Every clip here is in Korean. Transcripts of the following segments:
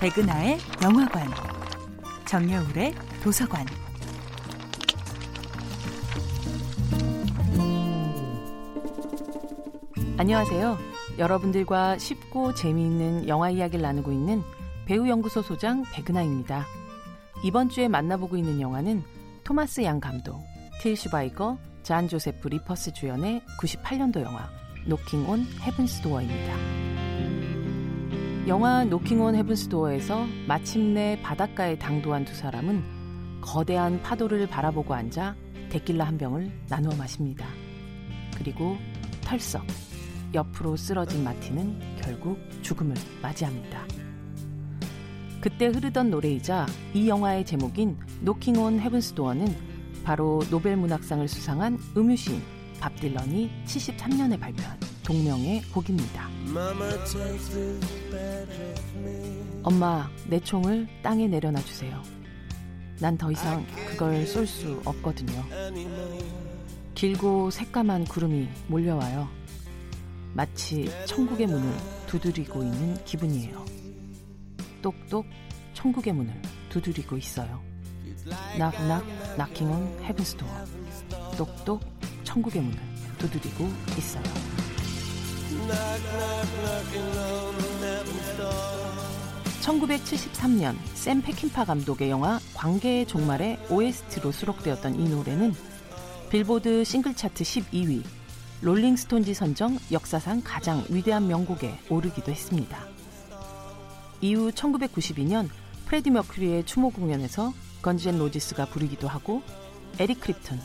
백은하의 영화관, 정여울의 도서관. 안녕하세요. 여러분들과 쉽고 재미있는 영화 이야기를 나누고 있는 배우연구소 소장 백은하입니다. 이번 주에 만나보고 있는 영화는 토마스 얀 감독, 틸 슈바이거, 얀 조세프 리퍼스 주연의 98년도 영화 Knockin' on Heaven's Door입니다. 영화 Knockin' on Heaven's Door에서 마침내 바닷가에 당도한 두 사람은 거대한 파도를 바라보고 앉아 데킬라 한 병을 나누어 마십니다. 그리고 털썩 옆으로 쓰러진 마티는 결국 죽음을 맞이합니다. 그때 흐르던 노래이자 이 영화의 제목인 Knockin' on Heaven's Door는 바로 노벨 문학상을 수상한 음유시인 밥 딜런이 73년에 발표한 동명의 곡입니다. 엄마, 내 총을 땅에 내려놔 주세요. 난 더 이상 그걸 쏠 수 없거든요. 길고 새까만 구름이 몰려와요. 마치 천국의 문을 두드리고 있는 기분이에요. 똑똑 천국의 문을 두드리고 있어요. 낙낙 낙킹 온 헤븐스 도어. 똑똑 천국의 문을 두드리고 있어요. 1973년 샘 페킨파 감독의 영화 관계의 종말의 OST로 수록되었던 이 노래는 빌보드 싱글 차트 12위, 롤링스톤지 선정 역사상 가장 위대한 명곡에 오르기도 했습니다. 이후 1992년 프레디 머큐리의 추모 공연에서 건즈앤 로지스가 부르기도 하고 에릭 클랩튼,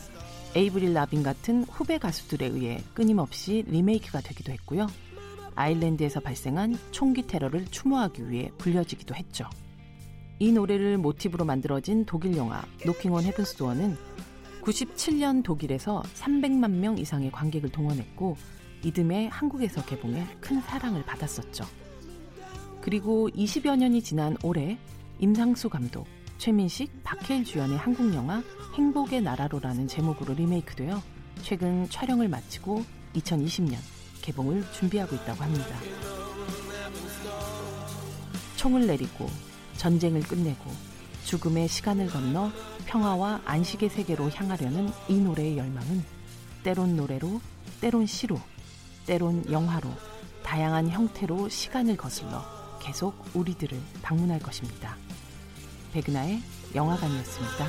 에이브릴 라빈 같은 후배 가수들에 의해 끊임없이 리메이크가 되기도 했고요. 아일랜드에서 발생한 총기 테러를 추모하기 위해 불려지기도 했죠. 이 노래를 모티브로 만들어진 독일 영화 Knockin' on Heaven's Door는 97년 독일에서 300만 명 이상의 관객을 동원했고 이듬해 한국에서 개봉해 큰 사랑을 받았었죠. 그리고 20여 년이 지난 올해 임상수 감독, 최민식, 박해일 주연의 한국 영화 행복의 나라로라는 제목으로 리메이크되어 최근 촬영을 마치고 2020년 개봉을 준비하고 있다고 합니다. 총을 내리고 전쟁을 끝내고 죽음의 시간을 건너 평화와 안식의 세계로 향하려는 이 노래의 열망은 때론 노래로, 때론 시로, 때론 영화로 다양한 형태로 시간을 거슬러 계속 우리들을 방문할 것입니다. 백은하의 영화관이었습니다.